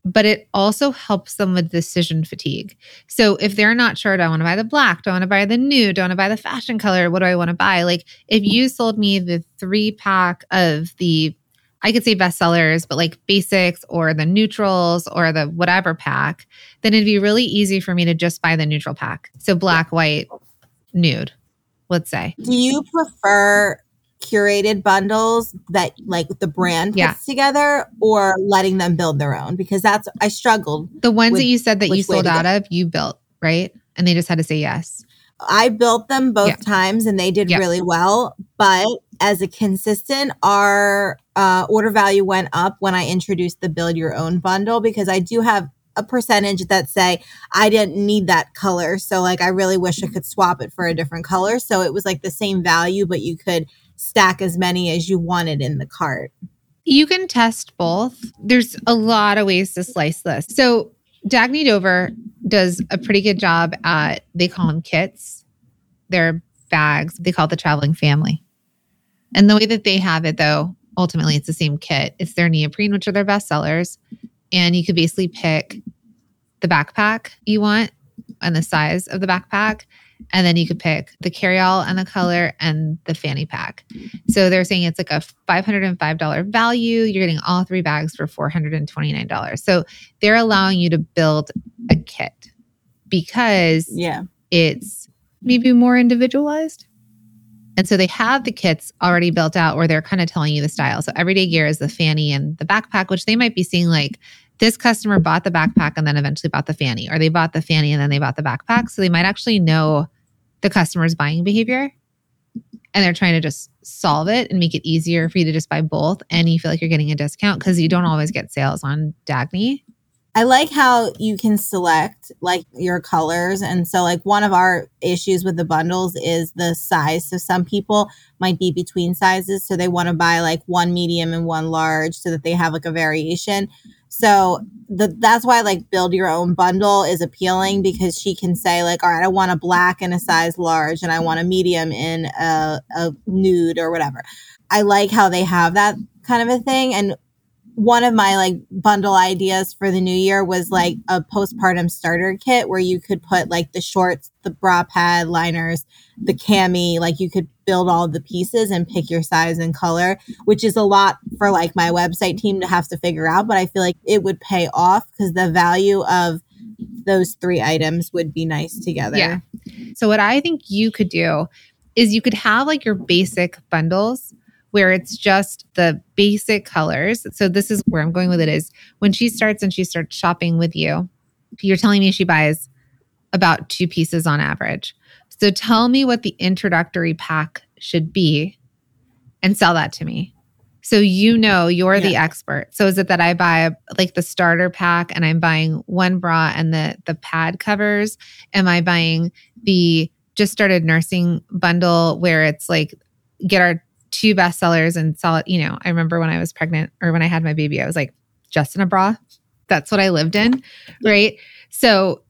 but it also helps them with decision fatigue. So if they're not sure, do I want to buy the black? Do I want to buy the nude? Do I want to buy the fashion color? What do I want to buy? Like if you sold me the three pack of the, I could say bestsellers, but like basics or the neutrals or the whatever pack, then it'd be really easy for me to just buy the neutral pack. So black, white, nude, let's say. Do you prefer curated bundles that like the brand puts together or letting them build their own because that's I struggled. The ones that you said that you sold out of, you built, right? And they just had to say yes. I built them both yeah. times and they did yeah. really well, but as a consistent our uh, order value went up when I introduced the build your own bundle because I do have a percentage that say I didn't need that color. So like I really wish I could swap it for a different color. So it was like the same value, but you could stack as many as you wanted in the cart. You can test both. There's a lot of ways to slice this. So Dagne Dover does a pretty good job at they call them kits. They're bags. They call it the traveling family. And the way that they have it though, ultimately it's the same kit. It's their neoprene, which are their best sellers. And you could basically pick the backpack you want and the size of the backpack and then you could pick the carry-all and the color and the fanny pack. So they're saying it's like a $505 value. You're getting all three bags for $429. So they're allowing you to build a kit because yeah, it's maybe more individualized. And so they have the kits already built out where they're kind of telling you the style. So everyday gear is the fanny and the backpack, which they might be seeing like this customer bought the backpack and then eventually bought the fanny, or they bought the fanny and then they bought the backpack. So they might actually know the customer's buying behavior and they're trying to just solve it and make it easier for you to just buy both. And you feel like you're getting a discount because you don't always get sales on Dagne. I like how you can select like your colors. And so, like, one of our issues with the bundles is the size. So, some people might be between sizes. So, they want to buy like one medium and one large so that they have like a variation. So, the, that's why like build your own bundle is appealing because she can say, like, all right, I want a black in a size large and I want a medium in a, a nude or whatever. I like how they have that kind of a thing. And one of my like bundle ideas for the new year was like a postpartum starter kit where you could put like the shorts, the bra pad, liners, the cami, like you could build all the pieces and pick your size and color, which is a lot for like my website team to have to figure out, but I feel like it would pay off because the value of those three items would be nice together. Yeah. So what I think you could do is you could have like your basic bundles where it's just the basic colors. So this is where I'm going with it is when she starts and she starts shopping with you, you're telling me she buys about two pieces on average. So tell me what the introductory pack should be and sell that to me. So you know you're yeah. the expert. So is it that I buy like the starter pack and I'm buying one bra and the the pad covers? Am I buying the just started nursing bundle where it's like get our two bestsellers and sell it. You know, I remember when I was pregnant or when I had my baby, I was like, just in a bra. That's what I lived in. Right. So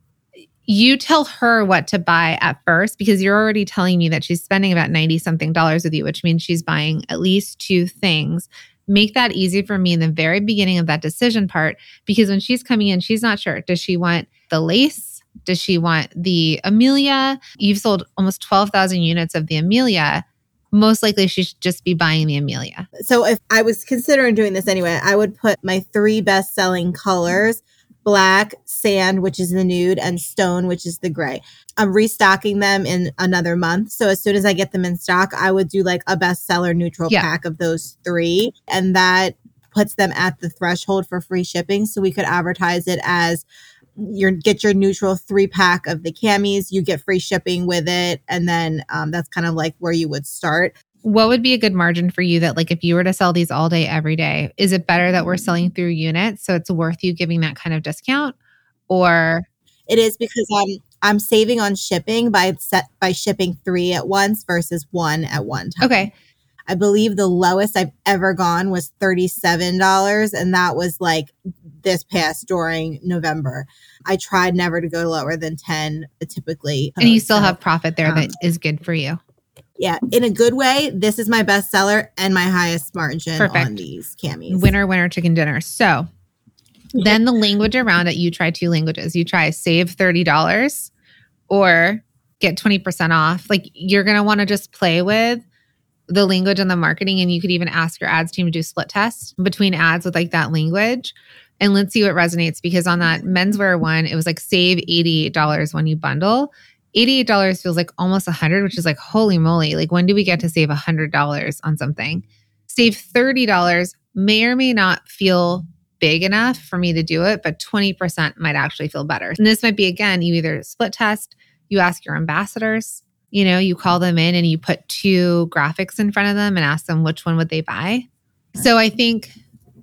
you tell her what to buy at first because you're already telling me that she's spending about 90 something dollars with you, which means she's buying at least two things. Make that easy for me in the very beginning of that decision part because when she's coming in, she's not sure. Does she want the lace? Does she want the Amelia? You've sold almost 12,000 units of the Amelia most likely she should just be buying the Amelia. So if I was considering doing this anyway, I would put my three best selling colors black, sand, which is the nude, and stone, which is the gray. I'm restocking them in another month. So as soon as I get them in stock, I would do like a bestseller neutral yeah. pack of those three. And that puts them at the threshold for free shipping. So we could advertise it as your get your neutral three pack of the camis you get free shipping with it and then um, that's kind of like where you would start. What would be a good margin for you that like if you were to sell these all day every day is it better that we're selling through units so it's worth you giving that kind of discount? Or it is because i'm i'm saving on shipping by set by shipping three at once versus one at one time. okay I believe the lowest I've ever gone was $37. And that was like this past during November. I tried never to go lower than 10 typically. And you still so, have profit there um, that is good for you. Yeah, in a good way, this is my best seller and my highest margin Perfect. on these camis. Winner, winner, chicken dinner. So then the language around it, you try two languages. You try save $30 or get 20% off. Like you're going to want to just play with the language and the marketing. And you could even ask your ads team to do split tests between ads with like that language. And let's see what resonates because on that menswear one, it was like save $88 when you bundle. $88 feels like almost 100 which is like holy moly like when do we get to save $100 on something save $30 may or may not feel big enough for me to do it but 20% might actually feel better and this might be again you either split test you ask your ambassadors you know, you call them in and you put two graphics in front of them and ask them which one would they buy. So I think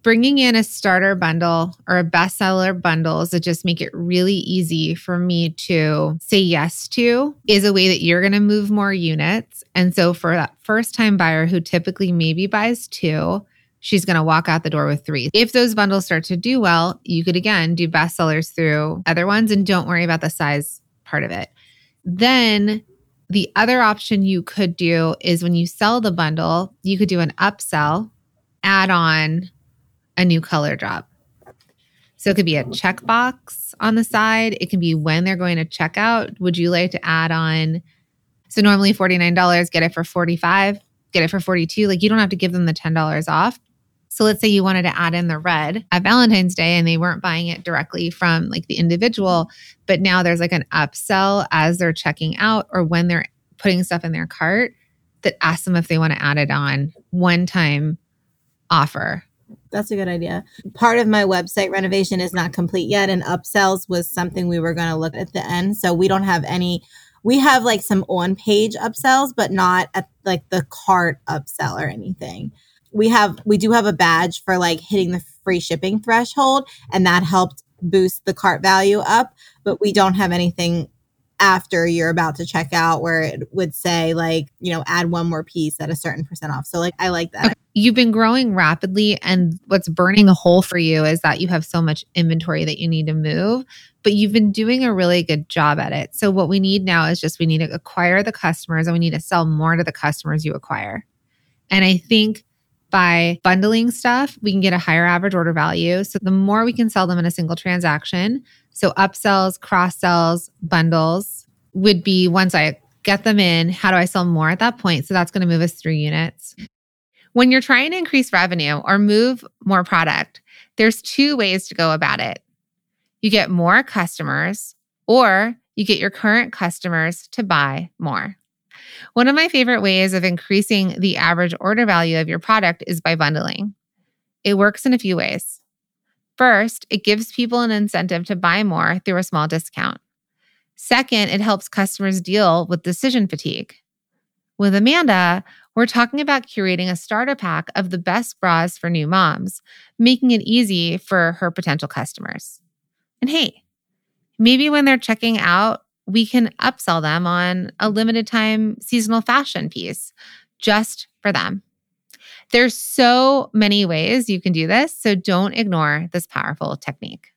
bringing in a starter bundle or a bestseller bundles that just make it really easy for me to say yes to is a way that you're going to move more units. And so for that first time buyer who typically maybe buys two, she's going to walk out the door with three. If those bundles start to do well, you could again do bestsellers through other ones and don't worry about the size part of it. Then the other option you could do is when you sell the bundle, you could do an upsell, add on a new color drop. So it could be a checkbox on the side. It can be when they're going to check out. Would you like to add on? So normally $49, get it for 45, get it for 42. Like you don't have to give them the $10 off. So let's say you wanted to add in the red at Valentine's Day and they weren't buying it directly from like the individual, but now there's like an upsell as they're checking out or when they're putting stuff in their cart that asks them if they want to add it on one time offer. That's a good idea. Part of my website renovation is not complete yet, and upsells was something we were going to look at the end. So we don't have any. We have like some on page upsells, but not at like the cart upsell or anything we have we do have a badge for like hitting the free shipping threshold and that helped boost the cart value up but we don't have anything after you're about to check out where it would say like you know add one more piece at a certain percent off. So like i like that. Okay. you've been growing rapidly and what's burning a hole for you is that you have so much inventory that you need to move but you've been doing a really good job at it. So what we need now is just we need to acquire the customers and we need to sell more to the customers you acquire. And i think by bundling stuff, we can get a higher average order value. So the more we can sell them in a single transaction, so upsells, cross sells, bundles would be once I get them in, how do I sell more at that point? So that's going to move us through units. When you're trying to increase revenue or move more product, there's two ways to go about it. You get more customers or you get your current customers to buy more. One of my favorite ways of increasing the average order value of your product is by bundling. It works in a few ways. First, it gives people an incentive to buy more through a small discount. Second, it helps customers deal with decision fatigue. With Amanda, we're talking about curating a starter pack of the best bras for new moms, making it easy for her potential customers. And hey, maybe when they're checking out we can upsell them on a limited time seasonal fashion piece just for them. There's so many ways you can do this, so don't ignore this powerful technique.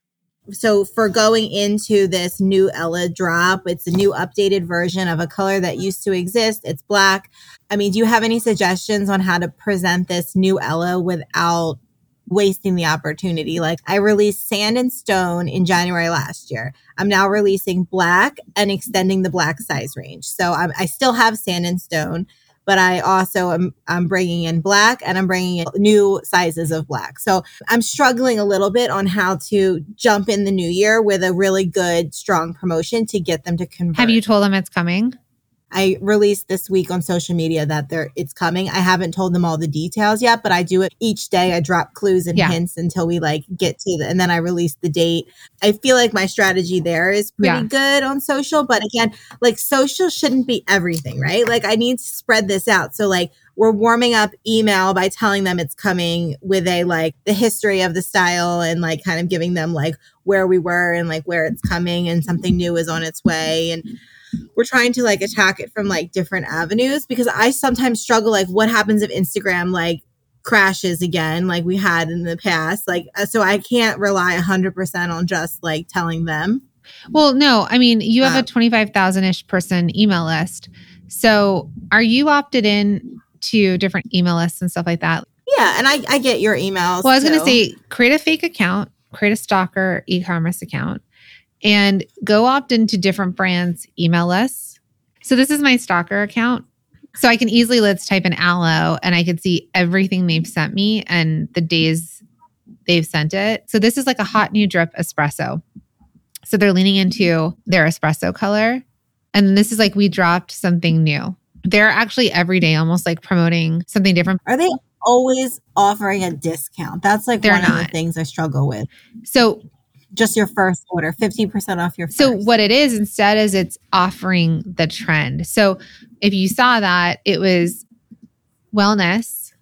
So for going into this new Ella drop, it's a new updated version of a color that used to exist. It's black. I mean, do you have any suggestions on how to present this new Ella without wasting the opportunity. Like I released Sand and Stone in January last year. I'm now releasing Black and extending the black size range. So I'm, i still have Sand and Stone, but I also am I'm bringing in black and I'm bringing in new sizes of black. So I'm struggling a little bit on how to jump in the new year with a really good, strong promotion to get them to convert. Have you told them it's coming? I released this week on social media that there it's coming. I haven't told them all the details yet, but I do it each day. I drop clues and yeah. hints until we like get to the and then I release the date. I feel like my strategy there is pretty yeah. good on social, but again, like social shouldn't be everything, right? Like I need to spread this out. So like we're warming up email by telling them it's coming with a like the history of the style and like kind of giving them like where we were and like where it's coming and something new is on its way and we're trying to like attack it from like different avenues because I sometimes struggle like what happens if Instagram like crashes again like we had in the past like uh, so I can't rely 100% on just like telling them. Well, no, I mean, you have uh, a 25,000ish person email list. So, are you opted in to different email lists and stuff like that? Yeah, and I I get your emails. Well, I was going to say create a fake account, create a stalker e-commerce account and go opt into different brands' email lists. So this is my stalker account. So I can easily let's type in Alo and I can see everything they've sent me and the days they've sent it. So this is like a hot new drip espresso. So they're leaning into their espresso color. And this is like we dropped something new. They're actually every day almost like promoting something different. Are they always offering a discount? That's like they're one not. of the things I struggle with. So just your first order, 50% off your first. So what it is instead is it's offering the trend. So if you saw that, it was wellness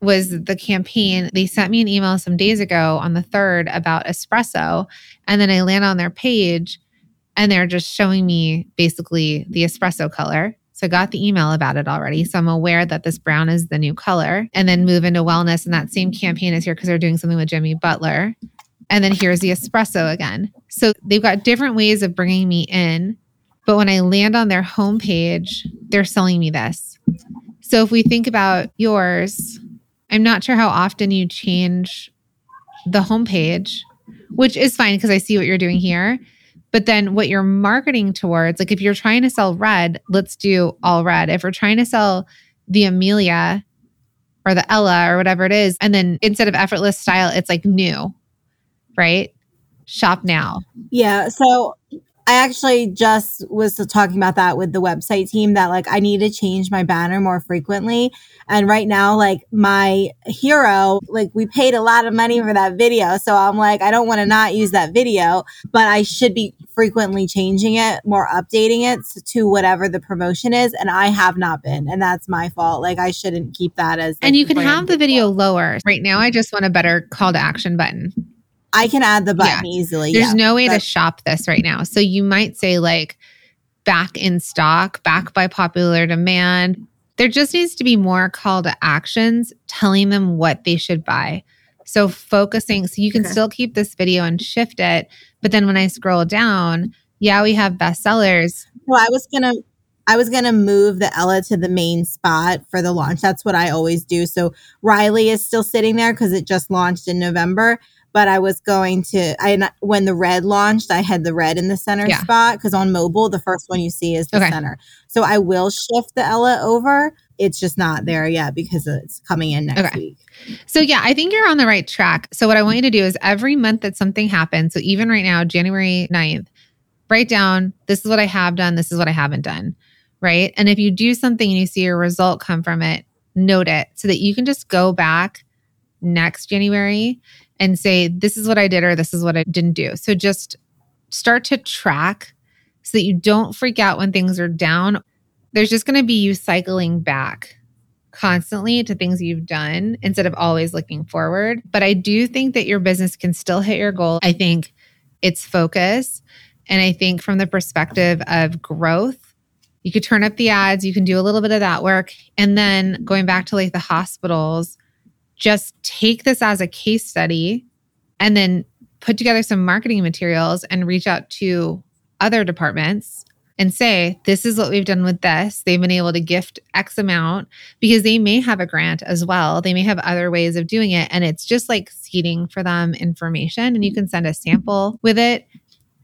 was the campaign. They sent me an email some days ago on the 3rd about espresso and then I land on their page and they're just showing me basically the espresso color. So I got the email about it already. So I'm aware that this brown is the new color and then move into wellness. And that same campaign is here because they're doing something with Jimmy Butler. And then here's the espresso again. So they've got different ways of bringing me in. But when I land on their homepage, they're selling me this. So if we think about yours, I'm not sure how often you change the homepage, which is fine because I see what you're doing here. But then what you're marketing towards, like if you're trying to sell red, let's do all red. If we're trying to sell the Amelia or the Ella or whatever it is, and then instead of effortless style, it's like new right? Shop now. Yeah. So I actually just was talking about that with the website team that like I need to change my banner more frequently. And right now, like my hero, like we paid a lot of money for that video. So I'm like, I don't want to not use that video, but I should be frequently changing it, more updating it to whatever the promotion is. And I have not been. And that's my fault. Like I shouldn't keep that as. Like, and you can have the video lower. Right now, I just want a better call to action button. I can add the button yeah. easily. There's yeah, no way to shop this right now. So you might say like back in stock, back by popular demand. There just needs to be more call to actions telling them what they should buy. So focusing, so you can okay. still keep this video and shift it. But then when I scroll down, yeah, we have bestsellers. Well, I was gonna I was going to move the Ella to the main spot for the launch. That's what I always do. So Riley is still sitting there because it just launched in November but I was going to I when the red launched, I had the red in the center yeah. spot because on mobile the first one you see is the okay. center. So I will shift the Ella over. It's just not there yet because it's coming in next okay. week. So yeah, I think you're on the right track. So what I want you to do is every month that something happens, so even right now, January 9th, write down this is what I have done, this is what I haven't done. Right. And if you do something and you see a result come from it, note it so that you can just go back next January and say, this is what I did or this is what I didn't do. So just start to track so that you don't freak out when things are down. There's just going to be you cycling back constantly to things you've done instead of always looking forward. But I do think that your business can still hit your goal. I think it's focus And I think from the perspective of growth, you could turn up the ads, you can do a little bit of that work. And then going back to like the hospitals, just take this as a case study and then put together some marketing materials and reach out to other departments and say, this is what we've done with this. They've been able to gift X amount because they may have a grant as well. They may have other ways of doing it. And it's just like seeding for them information. And you can send a sample with it.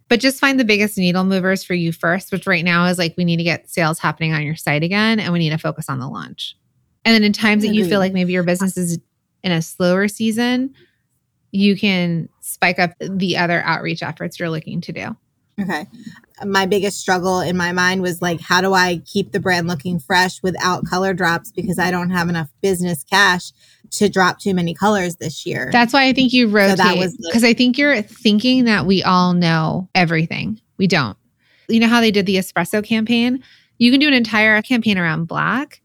But just find the biggest needle movers for you first, which right now is like we need to get sales happening on your site again and we need to focus on the launch. And then in times that you feel like maybe your business is in a slower season, you can spike up the other outreach efforts you're looking to do. Okay. My biggest struggle in my mind was like, how do I keep the brand looking fresh without color drops because I don't have enough business cash to drop too many colors this year. That's why I think you rotate because so I think you're thinking that we all know everything. We don't. You know how they did the espresso campaign? You can do an entire campaign around black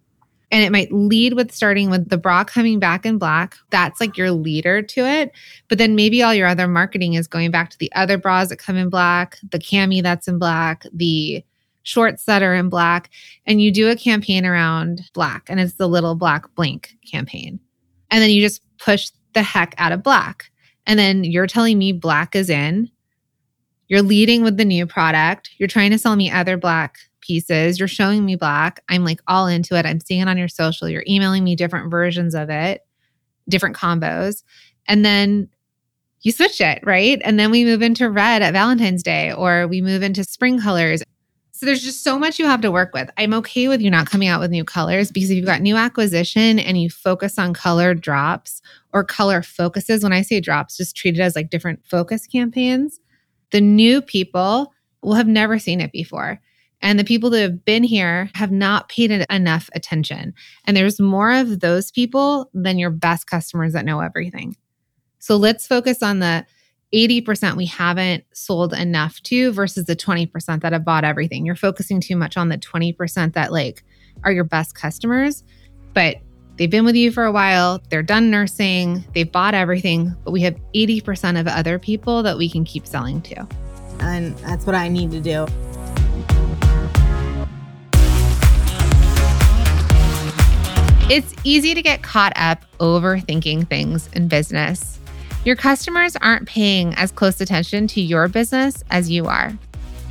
and it might lead with starting with the bra coming back in black. That's like your leader to it. But then maybe all your other marketing is going back to the other bras that come in black, the cami that's in black, the shorts that are in black. And you do a campaign around black, and it's the little black blank campaign. And then you just push the heck out of black. And then you're telling me black is in. You're leading with the new product. You're trying to sell me other black pieces. You're showing me black. I'm like all into it. I'm seeing it on your social. You're emailing me different versions of it, different combos. And then you switch it, right? And then we move into red at Valentine's Day or we move into spring colors. So there's just so much you have to work with. I'm okay with you not coming out with new colors because if you've got new acquisition and you focus on color drops or color focuses, when I say drops, just treat it as like different focus campaigns, the new people will have never seen it before. And the people that have been here have not paid enough attention. And there's more of those people than your best customers that know everything. So let's focus on the 80% we haven't sold enough to versus the 20% that have bought everything. You're focusing too much on the 20% that like are your best customers, but they've been with you for a while, they're done nursing, they've bought everything, but we have 80% of other people that we can keep selling to. And that's what I need to do. It's easy to get caught up overthinking things in business. Your customers aren't paying as close attention to your business as you are.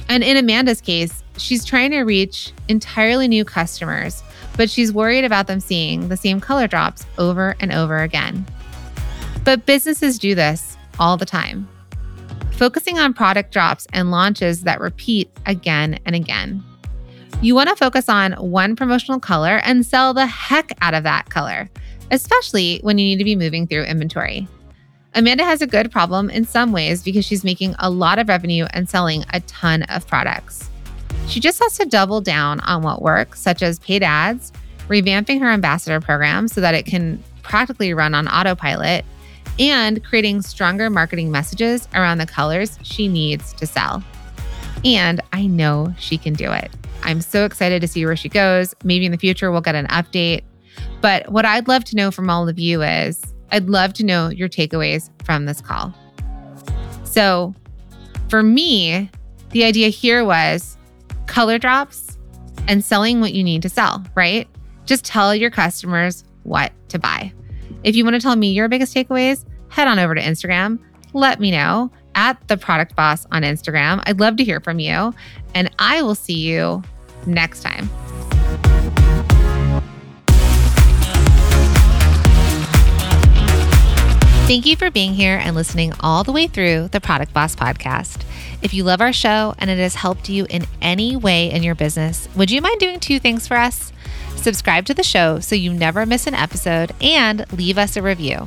And in Amanda's case, she's trying to reach entirely new customers, but she's worried about them seeing the same color drops over and over again. But businesses do this all the time, focusing on product drops and launches that repeat again and again. You want to focus on one promotional color and sell the heck out of that color, especially when you need to be moving through inventory. Amanda has a good problem in some ways because she's making a lot of revenue and selling a ton of products. She just has to double down on what works, such as paid ads, revamping her ambassador program so that it can practically run on autopilot, and creating stronger marketing messages around the colors she needs to sell. And I know she can do it. I'm so excited to see where she goes. Maybe in the future we'll get an update. But what I'd love to know from all of you is I'd love to know your takeaways from this call. So for me, the idea here was color drops and selling what you need to sell, right? Just tell your customers what to buy. If you want to tell me your biggest takeaways, head on over to Instagram. Let me know at the product boss on Instagram. I'd love to hear from you. And I will see you next time. Thank you for being here and listening all the way through the Product Boss podcast. If you love our show and it has helped you in any way in your business, would you mind doing two things for us? Subscribe to the show so you never miss an episode and leave us a review.